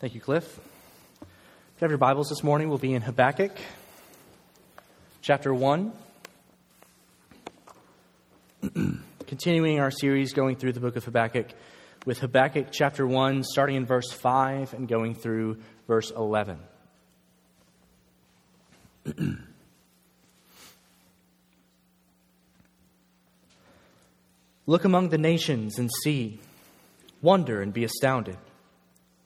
Thank you, Cliff. If you have your Bibles this morning, we'll be in Habakkuk, chapter 1. Continuing our series going through the book of Habakkuk with Habakkuk chapter 1, starting in verse 5 and going through verse 11. Look among the nations and see, wonder and be astounded.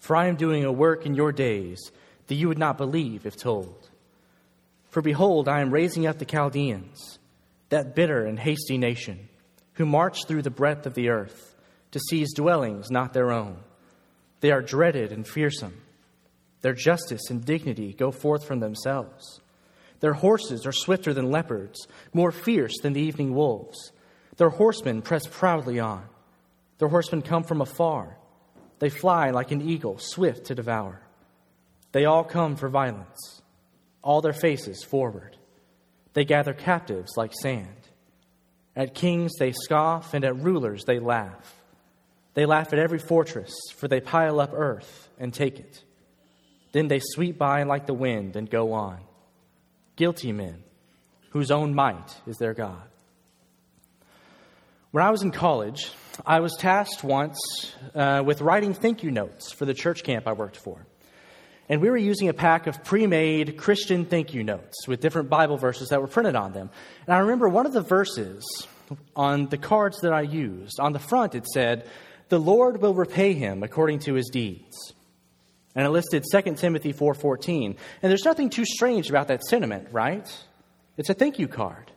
For I am doing a work in your days that you would not believe if told. For behold, I am raising up the Chaldeans, that bitter and hasty nation, who march through the breadth of the earth to seize dwellings not their own. They are dreaded and fearsome. Their justice and dignity go forth from themselves. Their horses are swifter than leopards, more fierce than the evening wolves. Their horsemen press proudly on. Their horsemen come from afar they fly like an eagle, swift to devour. They all come for violence, all their faces forward. They gather captives like sand. At kings they scoff, and at rulers they laugh. They laugh at every fortress, for they pile up earth and take it. Then they sweep by like the wind and go on. Guilty men, whose own might is their God. When I was in college, I was tasked once uh, with writing thank you notes for the church camp I worked for. And we were using a pack of pre made Christian thank you notes with different Bible verses that were printed on them. And I remember one of the verses on the cards that I used, on the front it said, The Lord will repay him according to his deeds. And it listed 2 Timothy 4:14. And there's nothing too strange about that sentiment, right? It's a thank you card.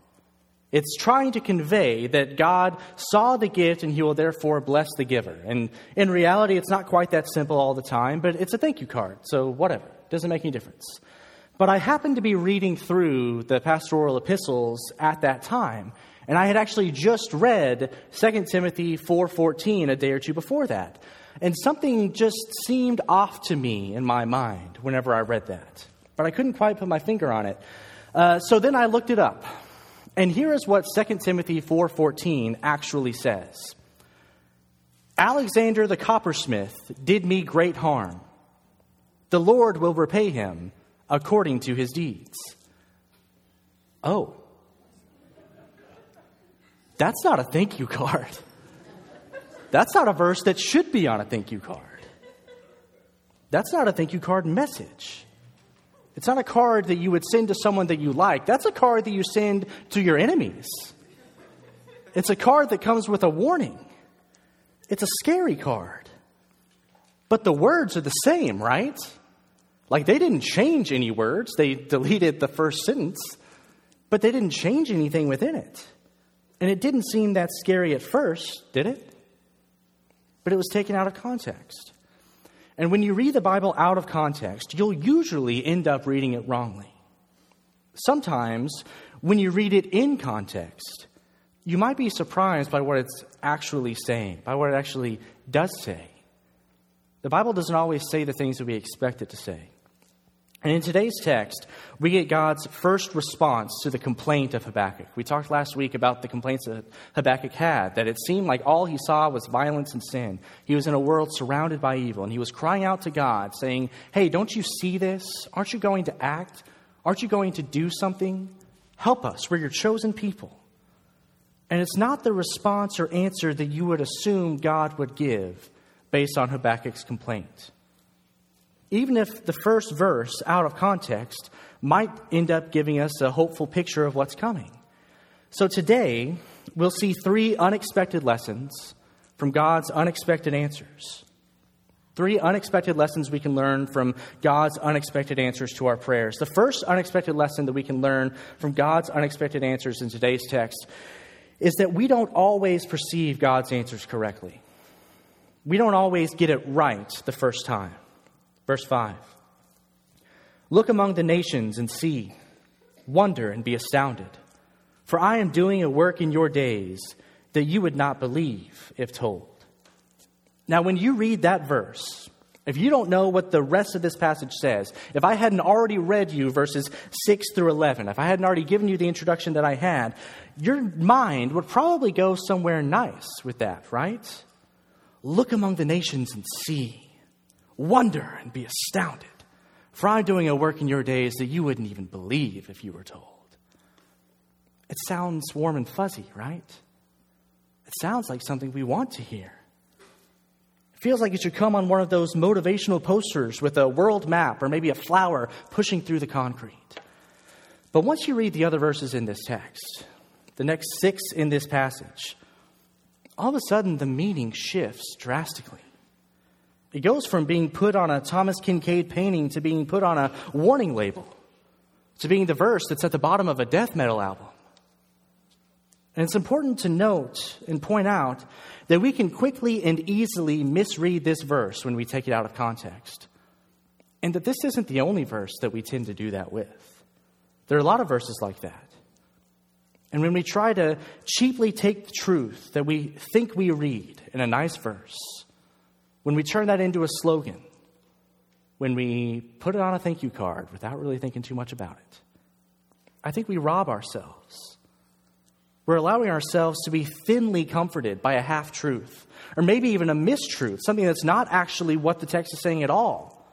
It's trying to convey that God saw the gift and he will therefore bless the giver. And in reality, it's not quite that simple all the time, but it's a thank you card, so whatever. It Doesn't make any difference. But I happened to be reading through the pastoral epistles at that time, and I had actually just read 2 Timothy 4:14 a day or two before that. And something just seemed off to me in my mind whenever I read that. But I couldn't quite put my finger on it. Uh, so then I looked it up. And here is what 2 Timothy 4:14 actually says. Alexander the coppersmith did me great harm. The Lord will repay him according to his deeds. Oh. That's not a thank you card. That's not a verse that should be on a thank you card. That's not a thank you card message. It's not a card that you would send to someone that you like. That's a card that you send to your enemies. It's a card that comes with a warning. It's a scary card. But the words are the same, right? Like they didn't change any words. They deleted the first sentence, but they didn't change anything within it. And it didn't seem that scary at first, did it? But it was taken out of context. And when you read the Bible out of context, you'll usually end up reading it wrongly. Sometimes, when you read it in context, you might be surprised by what it's actually saying, by what it actually does say. The Bible doesn't always say the things that we expect it to say. And in today's text, we get God's first response to the complaint of Habakkuk. We talked last week about the complaints that Habakkuk had, that it seemed like all he saw was violence and sin. He was in a world surrounded by evil, and he was crying out to God, saying, Hey, don't you see this? Aren't you going to act? Aren't you going to do something? Help us. We're your chosen people. And it's not the response or answer that you would assume God would give based on Habakkuk's complaint even if the first verse, out of context, might end up giving us a hopeful picture of what's coming. So today, we'll see three unexpected lessons from God's unexpected answers. Three unexpected lessons we can learn from God's unexpected answers to our prayers. The first unexpected lesson that we can learn from God's unexpected answers in today's text is that we don't always perceive God's answers correctly. We don't always get it right the first time. Verse 5 Look among the nations and see, wonder and be astounded. For I am doing a work in your days that you would not believe if told. Now, when you read that verse, if you don't know what the rest of this passage says, if I hadn't already read you verses 6 through 11, if I hadn't already given you the introduction that I had, your mind would probably go somewhere nice with that, right? Look among the nations and see Wonder and be astounded, for I'm doing a work in your days that you wouldn't even believe if you were told. It sounds warm and fuzzy, right? It sounds like something we want to hear. It feels like it should come on one of those motivational posters with a world map or maybe a flower pushing through the concrete. But once you read the other verses in this text, the next six in this passage, all of a sudden the meaning shifts drastically. It goes from being put on a Thomas Kinkade painting to being put on a warning label to being the verse that's at the bottom of a death metal album. And it's important to note and point out that we can quickly and easily misread this verse when we take it out of context. And that this isn't the only verse that we tend to do that with. There are a lot of verses like that. And when we try to cheaply take the truth that we think we read in a nice verse, when we turn that into a slogan, when we put it on a thank you card without really thinking too much about it, I think we rob ourselves. We're allowing ourselves to be thinly comforted by a half truth, or maybe even a mistruth, something that's not actually what the text is saying at all.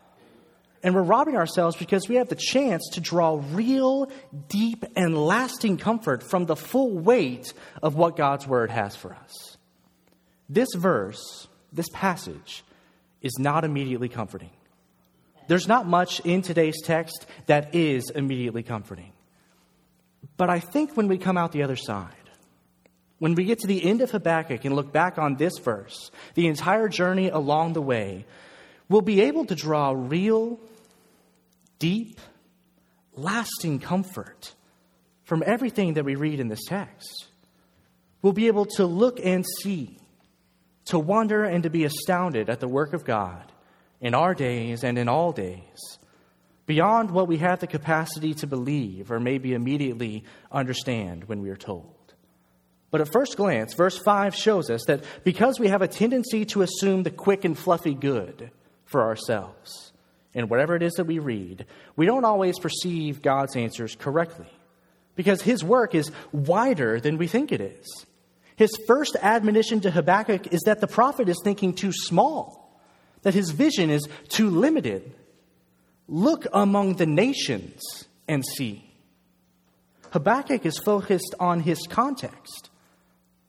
And we're robbing ourselves because we have the chance to draw real, deep, and lasting comfort from the full weight of what God's Word has for us. This verse, this passage, is not immediately comforting. There's not much in today's text that is immediately comforting. But I think when we come out the other side, when we get to the end of Habakkuk and look back on this verse, the entire journey along the way, we'll be able to draw real, deep, lasting comfort from everything that we read in this text. We'll be able to look and see, to wonder and to be astounded at the work of God in our days and in all days, beyond what we have the capacity to believe or maybe immediately understand when we are told. But at first glance, verse 5 shows us that because we have a tendency to assume the quick and fluffy good for ourselves, in whatever it is that we read, we don't always perceive God's answers correctly because his work is wider than we think it is. His first admonition to Habakkuk is that the prophet is thinking too small, that his vision is too limited. Look among the nations and see. Habakkuk is focused on his context,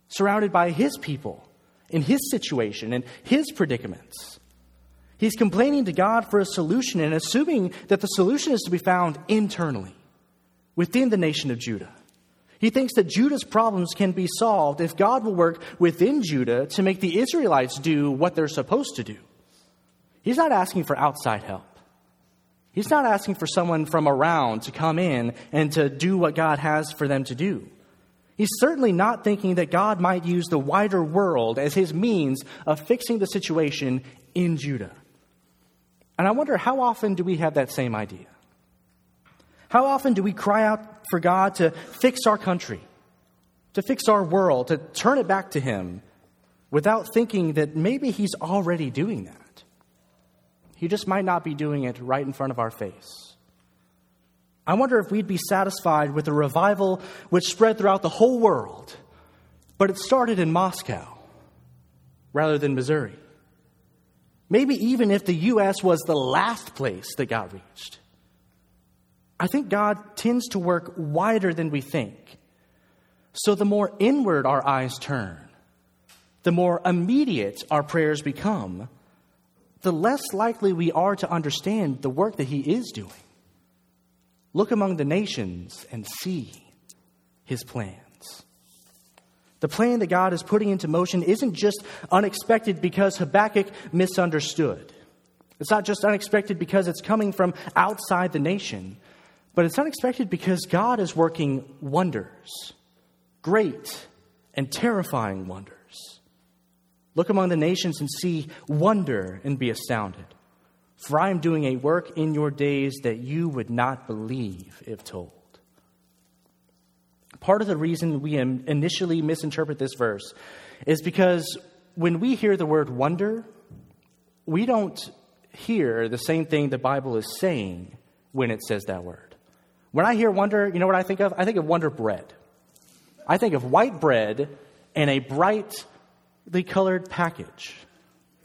surrounded by his people, in his situation, and his predicaments. He's complaining to God for a solution and assuming that the solution is to be found internally, within the nation of Judah. He thinks that Judah's problems can be solved if God will work within Judah to make the Israelites do what they're supposed to do. He's not asking for outside help. He's not asking for someone from around to come in and to do what God has for them to do. He's certainly not thinking that God might use the wider world as his means of fixing the situation in Judah. And I wonder how often do we have that same idea? How often do we cry out for God to fix our country, to fix our world, to turn it back to Him without thinking that maybe He's already doing that? He just might not be doing it right in front of our face. I wonder if we'd be satisfied with a revival which spread throughout the whole world, but it started in Moscow rather than Missouri. Maybe even if the U.S. was the last place that got reached. I think God tends to work wider than we think. So the more inward our eyes turn, the more immediate our prayers become, the less likely we are to understand the work that He is doing. Look among the nations and see His plan. The plan that God is putting into motion isn't just unexpected because Habakkuk misunderstood. It's not just unexpected because it's coming from outside the nation, but it's unexpected because God is working wonders, great and terrifying wonders. Look among the nations and see wonder and be astounded. For I am doing a work in your days that you would not believe if told. Part of the reason we initially misinterpret this verse is because when we hear the word wonder, we don't hear the same thing the Bible is saying when it says that word. When I hear wonder, you know what I think of? I think of wonder bread. I think of white bread in a brightly colored package.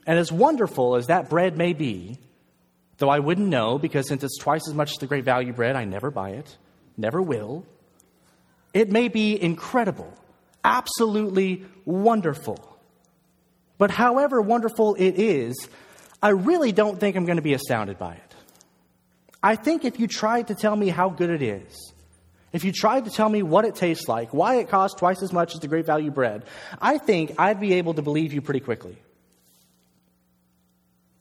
And as wonderful as that bread may be, though I wouldn't know because since it's twice as much as the great value bread, I never buy it, never will. It may be incredible, absolutely wonderful. But however wonderful it is, I really don't think I'm going to be astounded by it. I think if you tried to tell me how good it is, if you tried to tell me what it tastes like, why it costs twice as much as the great value bread, I think I'd be able to believe you pretty quickly.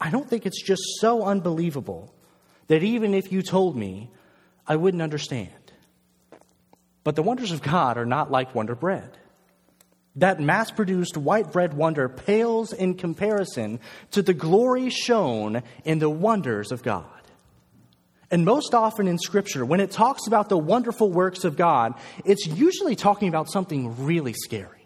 I don't think it's just so unbelievable that even if you told me, I wouldn't understand. But the wonders of God are not like Wonder Bread. That mass produced white bread wonder pales in comparison to the glory shown in the wonders of God. And most often in Scripture, when it talks about the wonderful works of God, it's usually talking about something really scary.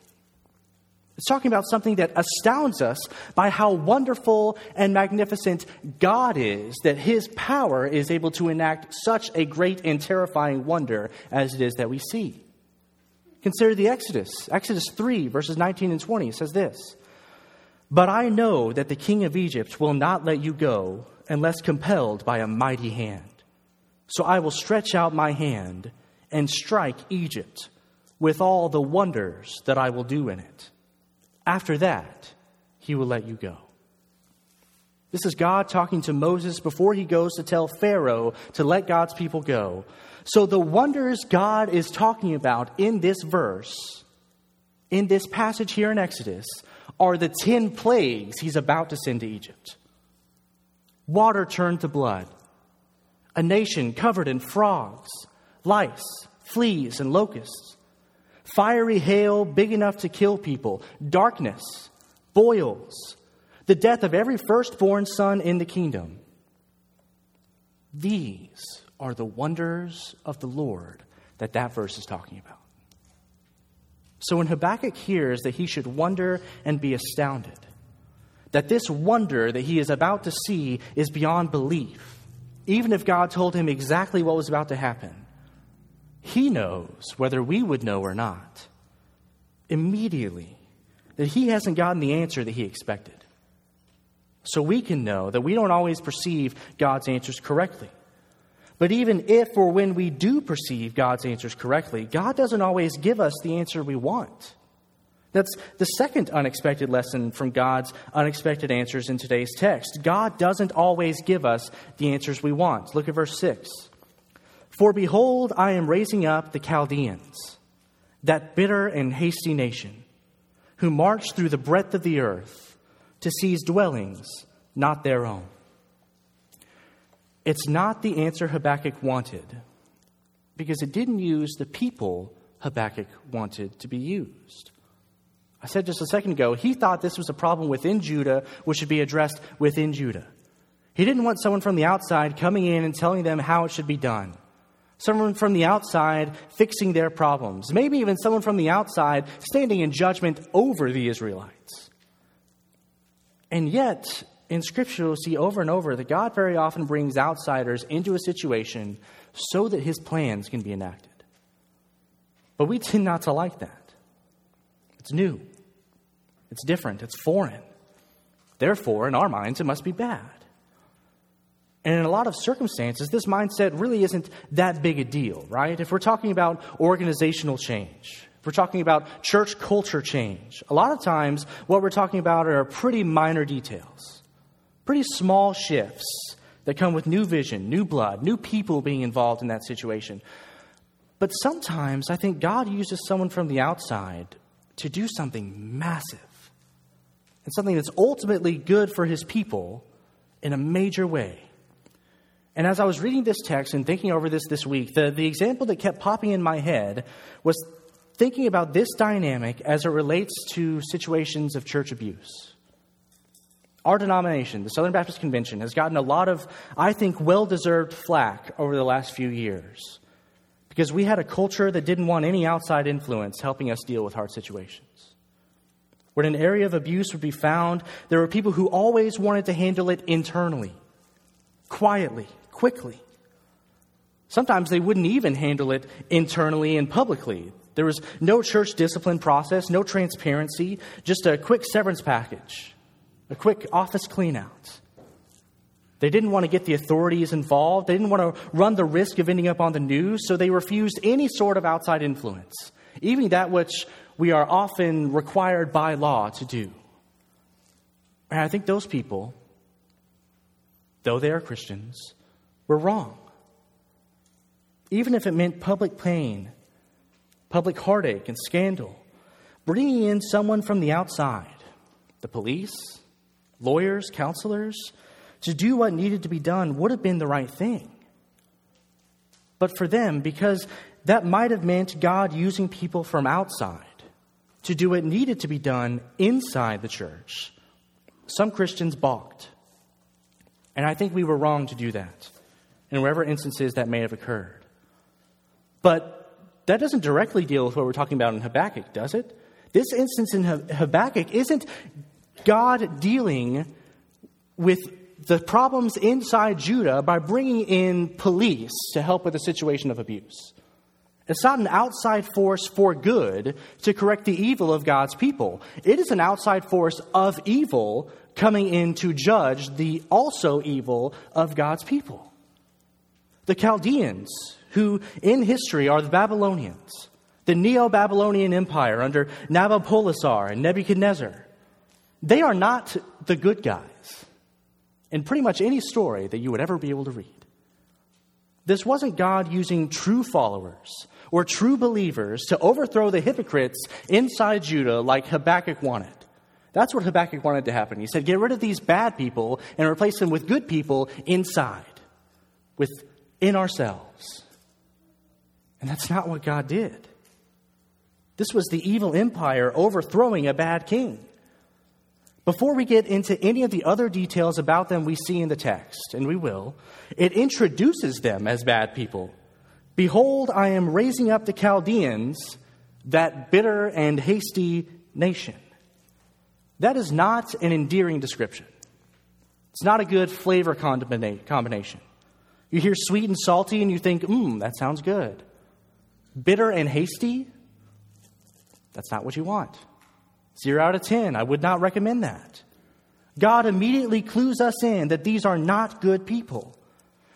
It's talking about something that astounds us by how wonderful and magnificent God is, that His power is able to enact such a great and terrifying wonder as it is that we see. Consider the Exodus. Exodus 3, verses 19 and 20 says this But I know that the king of Egypt will not let you go unless compelled by a mighty hand. So I will stretch out my hand and strike Egypt with all the wonders that I will do in it. After that, he will let you go. This is God talking to Moses before he goes to tell Pharaoh to let God's people go. So, the wonders God is talking about in this verse, in this passage here in Exodus, are the 10 plagues he's about to send to Egypt. Water turned to blood, a nation covered in frogs, lice, fleas, and locusts fiery hail big enough to kill people, darkness, boils, the death of every firstborn son in the kingdom. These are the wonders of the Lord that that verse is talking about. So when Habakkuk hears that he should wonder and be astounded, that this wonder that he is about to see is beyond belief, even if God told him exactly what was about to happen, he knows, whether we would know or not, immediately that he hasn't gotten the answer that he expected. So we can know that we don't always perceive God's answers correctly. But even if or when we do perceive God's answers correctly, God doesn't always give us the answer we want. That's the second unexpected lesson from God's unexpected answers in today's text. God doesn't always give us the answers we want. Look at verse 6. For behold, I am raising up the Chaldeans, that bitter and hasty nation, who march through the breadth of the earth to seize dwellings not their own. It's not the answer Habakkuk wanted, because it didn't use the people Habakkuk wanted to be used. I said just a second ago, he thought this was a problem within Judah, which should be addressed within Judah. He didn't want someone from the outside coming in and telling them how it should be done someone from the outside fixing their problems, maybe even someone from the outside standing in judgment over the Israelites. And yet, in Scripture, we'll see over and over that God very often brings outsiders into a situation so that his plans can be enacted. But we tend not to like that. It's new, it's different, it's foreign. Therefore, in our minds, it must be bad. And in a lot of circumstances, this mindset really isn't that big a deal, right? If we're talking about organizational change, if we're talking about church culture change, a lot of times what we're talking about are pretty minor details, pretty small shifts that come with new vision, new blood, new people being involved in that situation. But sometimes I think God uses someone from the outside to do something massive and something that's ultimately good for his people in a major way. And as I was reading this text and thinking over this this week, the, the example that kept popping in my head was thinking about this dynamic as it relates to situations of church abuse. Our denomination, the Southern Baptist Convention, has gotten a lot of, I think, well deserved flack over the last few years because we had a culture that didn't want any outside influence helping us deal with hard situations. When an area of abuse would be found, there were people who always wanted to handle it internally, quietly, quickly. Sometimes they wouldn't even handle it internally and publicly. There was no church discipline process, no transparency, just a quick severance package, a quick office cleanout. They didn't want to get the authorities involved. They didn't want to run the risk of ending up on the news, so they refused any sort of outside influence, even that which we are often required by law to do. And I think those people, though they are Christians, were wrong. Even if it meant public pain, public heartache, and scandal, bringing in someone from the outside, the police, lawyers, counselors, to do what needed to be done would have been the right thing. But for them, because that might have meant God using people from outside to do what needed to be done inside the church, some Christians balked. And I think we were wrong to do that in whatever instances that may have occurred. But that doesn't directly deal with what we're talking about in Habakkuk, does it? This instance in Habakkuk isn't God dealing with the problems inside Judah by bringing in police to help with a situation of abuse. It's not an outside force for good to correct the evil of God's people. It is an outside force of evil coming in to judge the also evil of God's people. The Chaldeans, who in history are the Babylonians, the Neo Babylonian Empire under Nabopolassar and Nebuchadnezzar, they are not the good guys in pretty much any story that you would ever be able to read. This wasn't God using true followers or true believers to overthrow the hypocrites inside Judah like Habakkuk wanted. That's what Habakkuk wanted to happen. He said, Get rid of these bad people and replace them with good people inside, within ourselves. And that's not what God did. This was the evil empire overthrowing a bad king. Before we get into any of the other details about them we see in the text, and we will, it introduces them as bad people. Behold, I am raising up the Chaldeans, that bitter and hasty nation. That is not an endearing description. It's not a good flavor combination. You hear sweet and salty and you think, mmm, that sounds good. Bitter and hasty, that's not what you want. Zero out of 10. I would not recommend that. God immediately clues us in that these are not good people.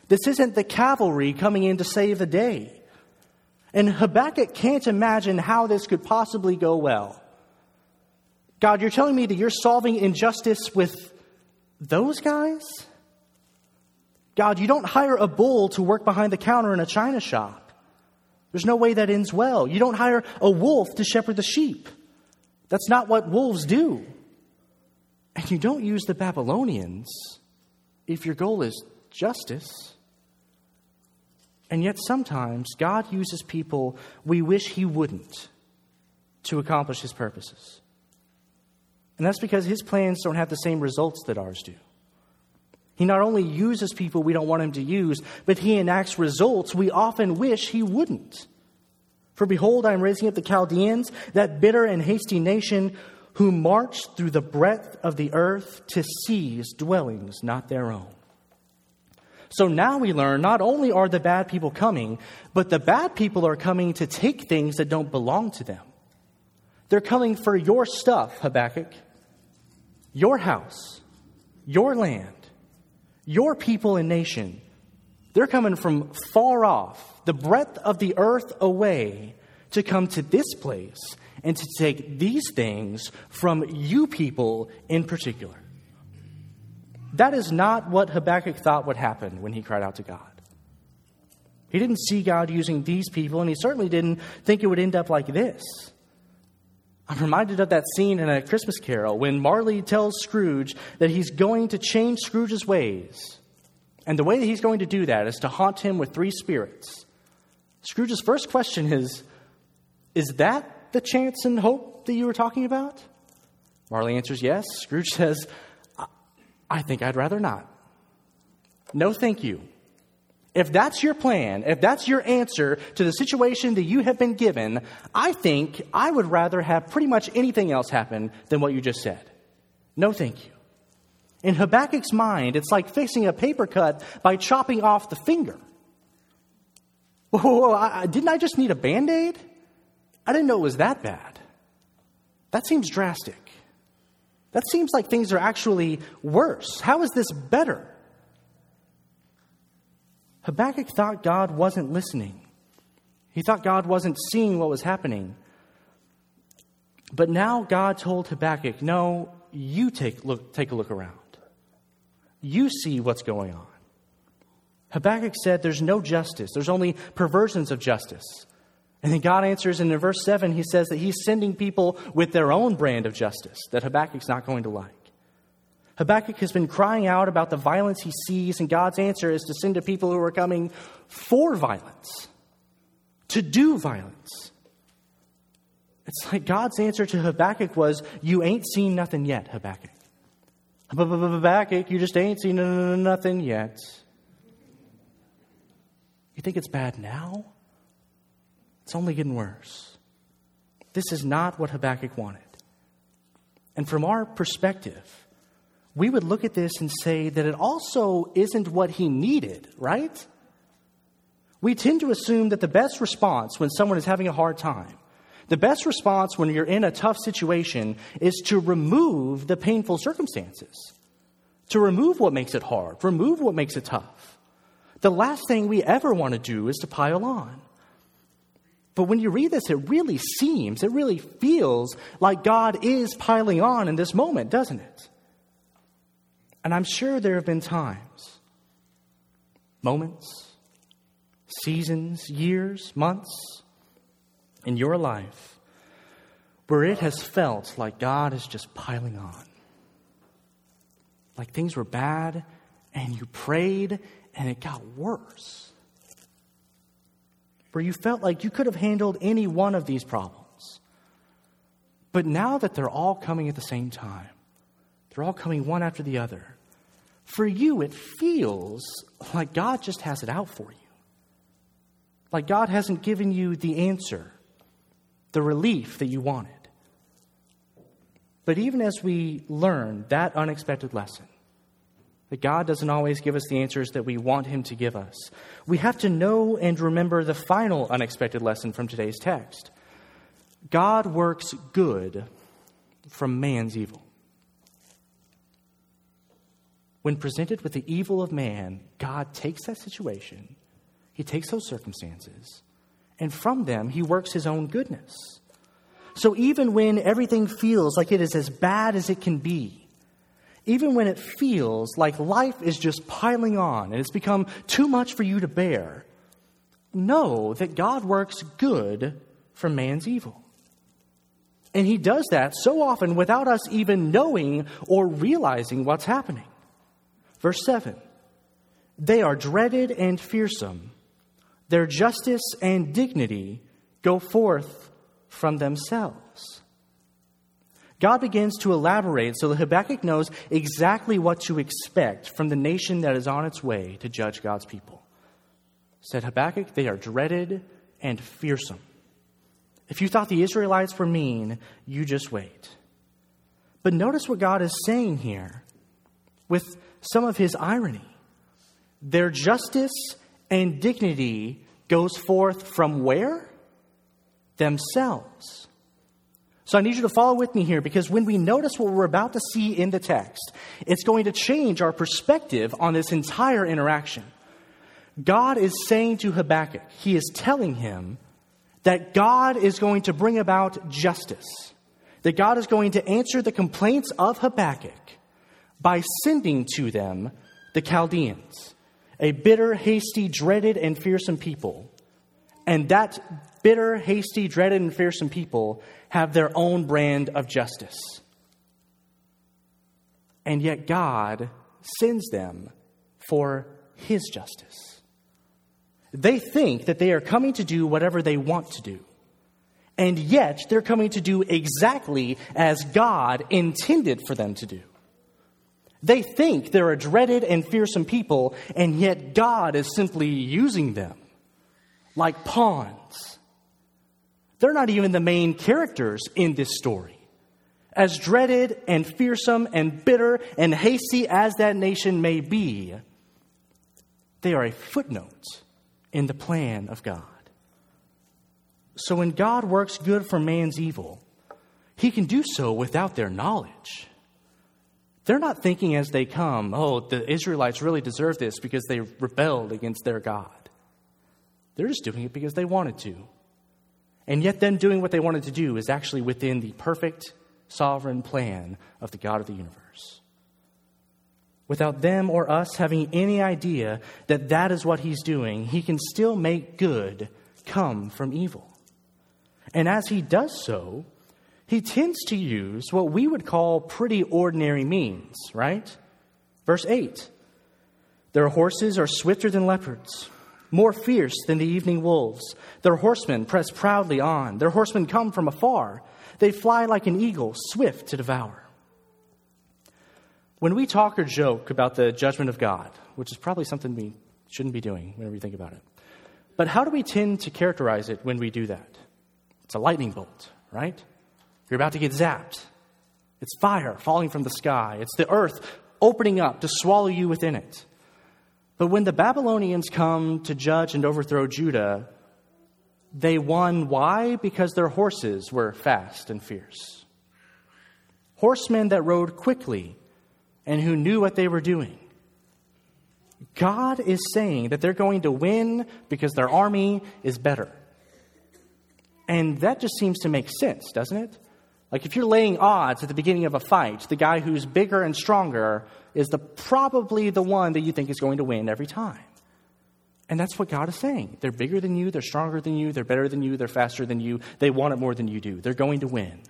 This isn't the cavalry coming in to save the day. And Habakkuk can't imagine how this could possibly go well. God, you're telling me that you're solving injustice with those guys? God, you don't hire a bull to work behind the counter in a china shop. There's no way that ends well. You don't hire a wolf to shepherd the sheep. That's not what wolves do. And you don't use the Babylonians if your goal is justice. And yet, sometimes God uses people we wish He wouldn't to accomplish His purposes. And that's because His plans don't have the same results that ours do. He not only uses people we don't want Him to use, but He enacts results we often wish He wouldn't. For behold, I am raising up the Chaldeans, that bitter and hasty nation who marched through the breadth of the earth to seize dwellings not their own. So now we learn not only are the bad people coming, but the bad people are coming to take things that don't belong to them. They're coming for your stuff, Habakkuk, your house, your land, your people and nation. They're coming from far off the breadth of the earth away to come to this place and to take these things from you people in particular. That is not what Habakkuk thought would happen when he cried out to God. He didn't see God using these people, and he certainly didn't think it would end up like this. I'm reminded of that scene in A Christmas Carol when Marley tells Scrooge that he's going to change Scrooge's ways. And the way that he's going to do that is to haunt him with three spirits Scrooge's first question is Is that the chance and hope that you were talking about? Marley answers yes. Scrooge says, I think I'd rather not. No, thank you. If that's your plan, if that's your answer to the situation that you have been given, I think I would rather have pretty much anything else happen than what you just said. No, thank you. In Habakkuk's mind, it's like fixing a paper cut by chopping off the finger. Whoa, whoa, whoa I, didn't I just need a band aid? I didn't know it was that bad. That seems drastic. That seems like things are actually worse. How is this better? Habakkuk thought God wasn't listening. He thought God wasn't seeing what was happening. But now God told Habakkuk, No, you take, look, take a look around. You see what's going on. Habakkuk said, There's no justice, there's only perversions of justice. And then God answers, and in verse 7, he says that he's sending people with their own brand of justice that Habakkuk's not going to like. Habakkuk has been crying out about the violence he sees, and God's answer is to send to people who are coming for violence, to do violence. It's like God's answer to Habakkuk was, You ain't seen nothing yet, Habakkuk. Habakkuk, you just ain't seen nothing yet. You think it's bad now? It's only getting worse. This is not what Habakkuk wanted. And from our perspective, we would look at this and say that it also isn't what he needed, right? We tend to assume that the best response when someone is having a hard time, the best response when you're in a tough situation is to remove the painful circumstances, to remove what makes it hard, remove what makes it tough. The last thing we ever want to do is to pile on. But when you read this, it really seems, it really feels like God is piling on in this moment, doesn't it? And I'm sure there have been times, moments, seasons, years, months in your life where it has felt like God is just piling on. Like things were bad and you prayed and it got worse. Where you felt like you could have handled any one of these problems. But now that they're all coming at the same time, they're all coming one after the other. For you, it feels like God just has it out for you. Like God hasn't given you the answer, the relief that you wanted. But even as we learn that unexpected lesson, that God doesn't always give us the answers that we want Him to give us, we have to know and remember the final unexpected lesson from today's text God works good from man's evil. When presented with the evil of man, God takes that situation, He takes those circumstances, and from them, He works His own goodness. So even when everything feels like it is as bad as it can be, even when it feels like life is just piling on and it's become too much for you to bear, know that God works good from man's evil. And he does that so often without us even knowing or realizing what's happening. Verse 7 They are dreaded and fearsome, their justice and dignity go forth from themselves. God begins to elaborate so that Habakkuk knows exactly what to expect from the nation that is on its way to judge God's people. Said Habakkuk, they are dreaded and fearsome. If you thought the Israelites were mean, you just wait. But notice what God is saying here with some of his irony. Their justice and dignity goes forth from where? Themselves. So I need you to follow with me here because when we notice what we're about to see in the text, it's going to change our perspective on this entire interaction. God is saying to Habakkuk, He is telling him that God is going to bring about justice, that God is going to answer the complaints of Habakkuk by sending to them the Chaldeans, a bitter, hasty, dreaded, and fearsome people. And that bitter, hasty, dreaded, and fearsome people have their own brand of justice. And yet God sends them for His justice. They think that they are coming to do whatever they want to do. And yet they're coming to do exactly as God intended for them to do. They think they're a dreaded and fearsome people, and yet God is simply using them like pawns. They're not even the main characters in this story. As dreaded and fearsome and bitter and hasty as that nation may be, they are a footnote in the plan of God. So when God works good for man's evil, he can do so without their knowledge. They're not thinking as they come, oh, the Israelites really deserve this because they rebelled against their God. They're just doing it because they wanted to. And yet, them doing what they wanted to do is actually within the perfect sovereign plan of the God of the universe. Without them or us having any idea that that is what He's doing, He can still make good come from evil. And as He does so, He tends to use what we would call pretty ordinary means, right? Verse 8 Their horses are swifter than leopards more fierce than the evening wolves. Their horsemen press proudly on. Their horsemen come from afar. They fly like an eagle, swift to devour. When we talk or joke about the judgment of God, which is probably something we shouldn't be doing whenever we think about it, but how do we tend to characterize it when we do that? It's a lightning bolt, right? You're about to get zapped. It's fire falling from the sky. It's the earth opening up to swallow you within it. But when the Babylonians come to judge and overthrow Judah, they won. Why? Because their horses were fast and fierce. Horsemen that rode quickly and who knew what they were doing. God is saying that they're going to win because their army is better. And that just seems to make sense, doesn't it? Like if you're laying odds at the beginning of a fight, the guy who's bigger and stronger is the probably the one that you think is going to win every time. And that's what God is saying. They're bigger than you, they're stronger than you, they're better than you, they're faster than you, they want it more than you do. They're going to win.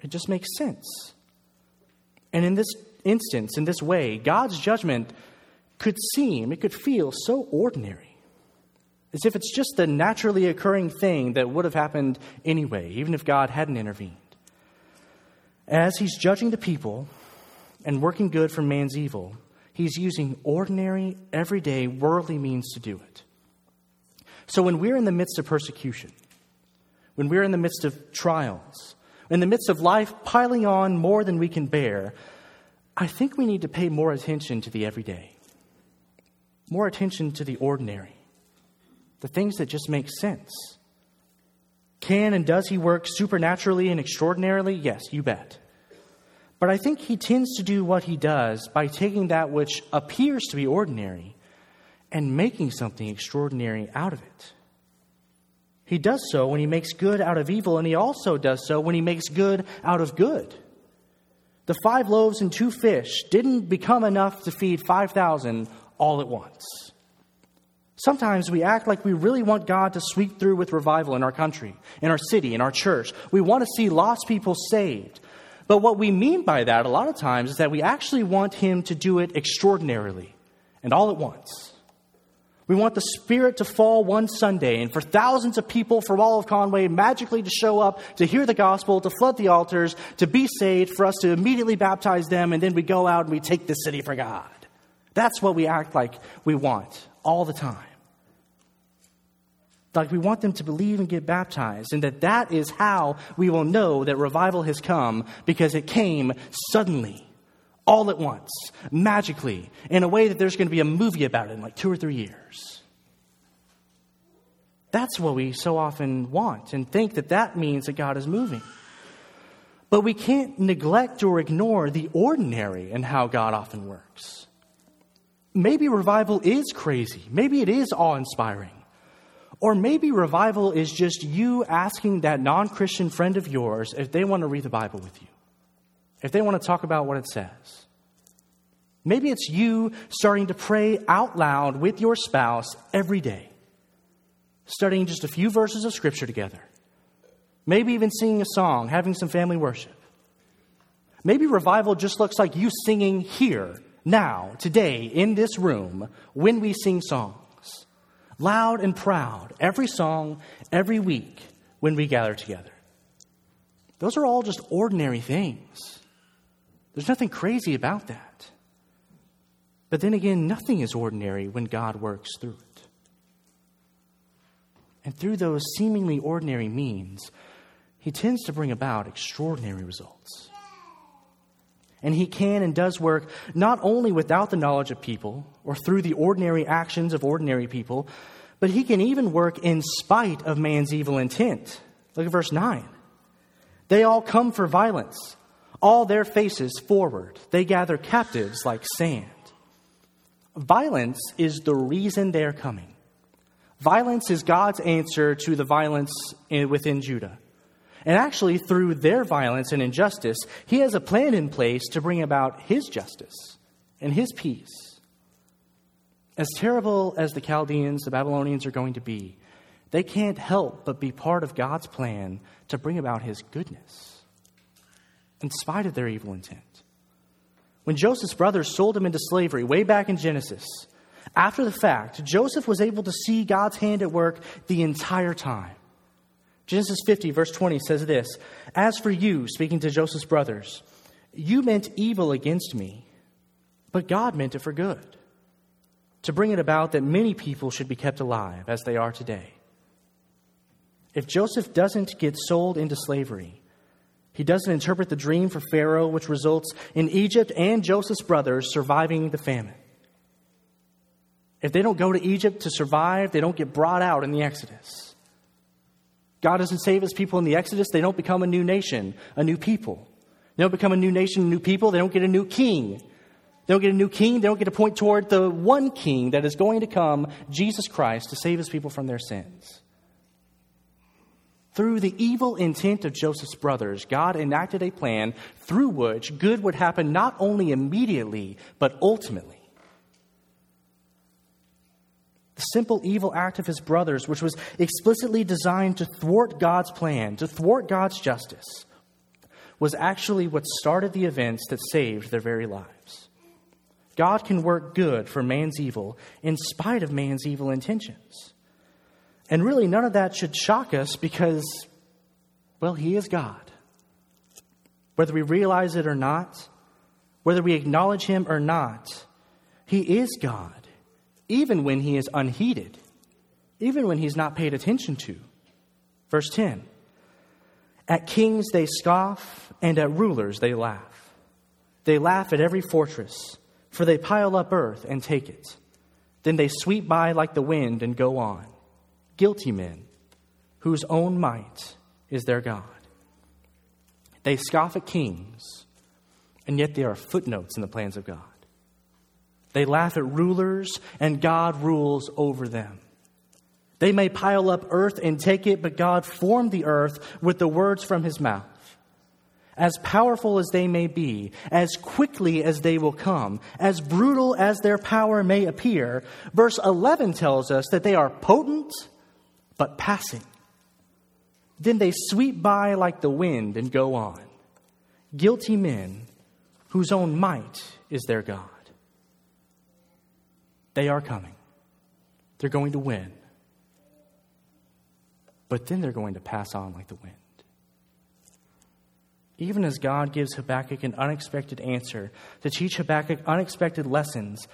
It just makes sense. And in this instance, in this way, God's judgment could seem, it could feel so ordinary as if it's just the naturally occurring thing that would have happened anyway, even if God hadn't intervened. As he's judging the people and working good from man's evil, he's using ordinary, everyday, worldly means to do it. So when we're in the midst of persecution, when we're in the midst of trials, in the midst of life piling on more than we can bear, I think we need to pay more attention to the everyday, more attention to the ordinary the things that just make sense. Can and does he work supernaturally and extraordinarily? Yes, you bet. But I think he tends to do what he does by taking that which appears to be ordinary and making something extraordinary out of it. He does so when he makes good out of evil, and he also does so when he makes good out of good. The five loaves and two fish didn't become enough to feed 5,000 all at once. Sometimes we act like we really want God to sweep through with revival in our country, in our city, in our church. We want to see lost people saved. But what we mean by that a lot of times is that we actually want Him to do it extraordinarily and all at once. We want the Spirit to fall one Sunday and for thousands of people from all of Conway magically to show up, to hear the gospel, to flood the altars, to be saved, for us to immediately baptize them, and then we go out and we take the city for God. That's what we act like we want all the time. Like we want them to believe and get baptized, and that that is how we will know that revival has come because it came suddenly, all at once, magically, in a way that there's going to be a movie about it in like two or three years. That's what we so often want and think that that means that God is moving. But we can't neglect or ignore the ordinary and how God often works. Maybe revival is crazy. Maybe it is awe inspiring. Or maybe revival is just you asking that non Christian friend of yours if they want to read the Bible with you, if they want to talk about what it says. Maybe it's you starting to pray out loud with your spouse every day, studying just a few verses of Scripture together. Maybe even singing a song, having some family worship. Maybe revival just looks like you singing here, now, today, in this room, when we sing songs loud and proud, every song, every week when we gather together. Those are all just ordinary things. There's nothing crazy about that. But then again, nothing is ordinary when God works through it. And through those seemingly ordinary means, He tends to bring about extraordinary results. And he can and does work not only without the knowledge of people or through the ordinary actions of ordinary people, but he can even work in spite of man's evil intent. Look at verse 9. They all come for violence. all their faces forward. They gather captives like sand. Violence is the reason they're coming. Violence is God's answer to the violence within Judah. And actually, through their violence and injustice, He has a plan in place to bring about His justice and His peace. As terrible as the Chaldeans, the Babylonians are going to be, they can't help but be part of God's plan to bring about His goodness, in spite of their evil intent. When Joseph's brothers sold him into slavery way back in Genesis, after the fact, Joseph was able to see God's hand at work the entire time. Genesis 50, verse 20 says this As for you, speaking to Joseph's brothers, you meant evil against me, but God meant it for good, to bring it about that many people should be kept alive as they are today. If Joseph doesn't get sold into slavery, he doesn't interpret the dream for Pharaoh, which results in Egypt and Joseph's brothers surviving the famine. If they don't go to Egypt to survive, they don't get brought out in the Exodus. God doesn't save his people in the Exodus, they don't become a new nation, a new people. They don't become a new nation, a new people, they don't get a new king. They don't get a new king, they don't get to point toward the one king that is going to come, Jesus Christ, to save his people from their sins. Through the evil intent of Joseph's brothers, God enacted a plan through which good would happen not only immediately, but ultimately. The simple evil act of his brothers, which was explicitly designed to thwart God's plan, to thwart God's justice, was actually what started the events that saved their very lives. God can work good for man's evil in spite of man's evil intentions. And really, none of that should shock us because, well, He is God. Whether we realize it or not, whether we acknowledge Him or not, He is God even when he is unheeded, even when he's not paid attention to. Verse 10 At kings they scoff, and at rulers they laugh. They laugh at every fortress, for they pile up earth and take it. Then they sweep by like the wind and go on. Guilty men, whose own might is their God. They scoff at kings, and yet they are footnotes in the plans of God. They laugh at rulers, and God rules over them. They may pile up earth and take it, but God formed the earth with the words from his mouth. As powerful as they may be, as quickly as they will come, as brutal as their power may appear, verse 11 tells us that they are potent but passing. Then they sweep by like the wind and go on. Guilty men whose own might is their God. They are coming. They're going to win. But then they're going to pass on like the wind. Even as God gives Habakkuk an unexpected answer to teach Habakkuk unexpected lessons,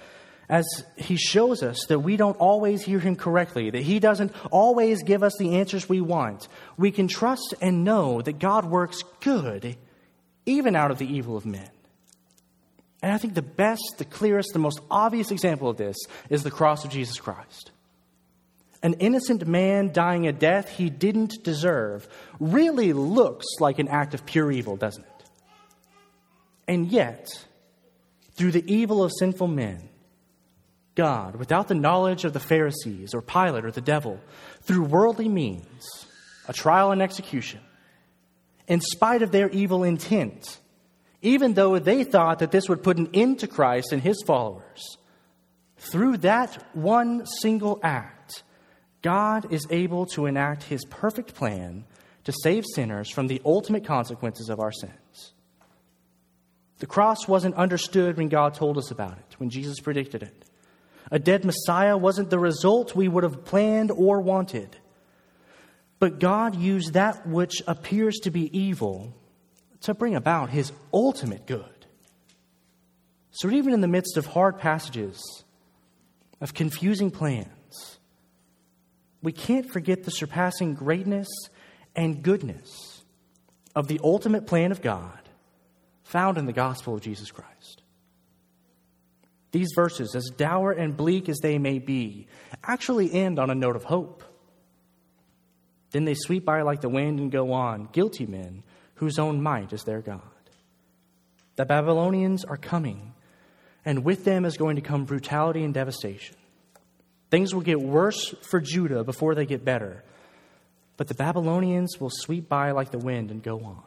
as he shows us that we don't always hear him correctly, that he doesn't always give us the answers we want, we can trust and know that God works good even out of the evil of men. And I think the best, the clearest, the most obvious example of this is the cross of Jesus Christ. An innocent man dying a death he didn't deserve really looks like an act of pure evil, doesn't it? And yet, through the evil of sinful men, God, without the knowledge of the Pharisees or Pilate or the devil, through worldly means, a trial and execution, in spite of their evil intent, even though they thought that this would put an end to Christ and his followers. Through that one single act, God is able to enact his perfect plan to save sinners from the ultimate consequences of our sins. The cross wasn't understood when God told us about it, when Jesus predicted it. A dead Messiah wasn't the result we would have planned or wanted. But God used that which appears to be evil to bring about his ultimate good. So, even in the midst of hard passages, of confusing plans, we can't forget the surpassing greatness and goodness of the ultimate plan of God found in the gospel of Jesus Christ. These verses, as dour and bleak as they may be, actually end on a note of hope. Then they sweep by like the wind and go on, guilty men whose own might is their God. The Babylonians are coming, and with them is going to come brutality and devastation. Things will get worse for Judah before they get better, but the Babylonians will sweep by like the wind and go on.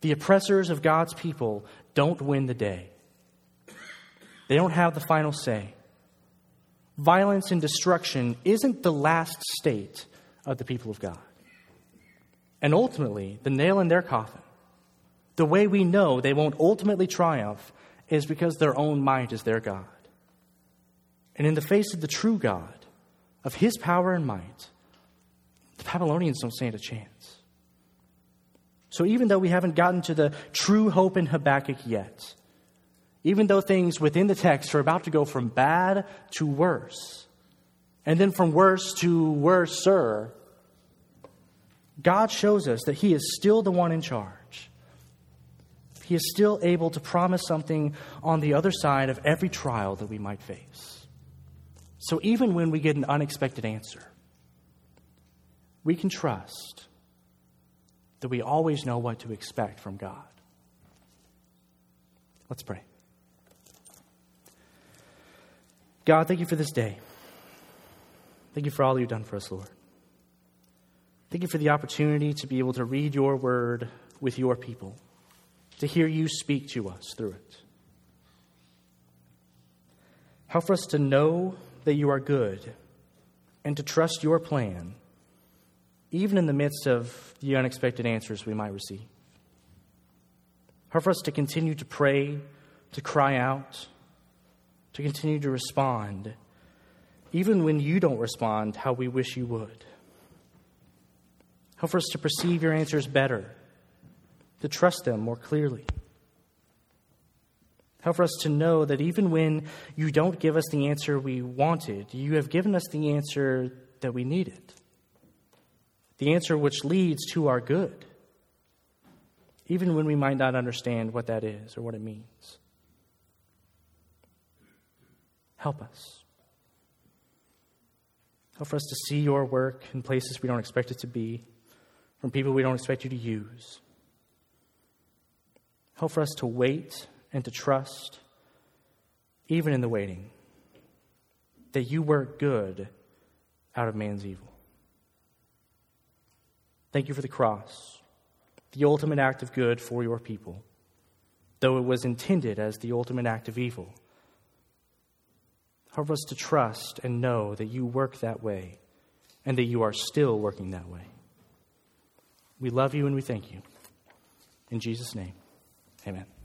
The oppressors of God's people don't win the day, they don't have the final say. Violence and destruction isn't the last state of the people of God. And ultimately, the nail in their coffin, the way we know they won't ultimately triumph, is because their own might is their God. And in the face of the true God, of his power and might, the Babylonians don't stand a chance. So even though we haven't gotten to the true hope in Habakkuk yet, even though things within the text are about to go from bad to worse, and then from worse to worser, God shows us that He is still the one in charge. He is still able to promise something on the other side of every trial that we might face. So even when we get an unexpected answer, we can trust that we always know what to expect from God. Let's pray. God, thank you for this day. Thank you for all you've done for us, Lord. Thank you for the opportunity to be able to read your word with your people, to hear you speak to us through it. Help for us to know that you are good and to trust your plan, even in the midst of the unexpected answers we might receive. Help for us to continue to pray, to cry out, to continue to respond, even when you don't respond how we wish you would. Help for us to perceive your answers better, to trust them more clearly. Help for us to know that even when you don't give us the answer we wanted, you have given us the answer that we needed. The answer which leads to our good, even when we might not understand what that is or what it means. Help us. Help for us to see your work in places we don't expect it to be, from people we don't expect you to use. Help for us to wait and to trust, even in the waiting, that you work good out of man's evil. Thank you for the cross, the ultimate act of good for your people, though it was intended as the ultimate act of evil. Help us to trust and know that you work that way and that you are still working that way. We love you and we thank you. In Jesus' name, amen.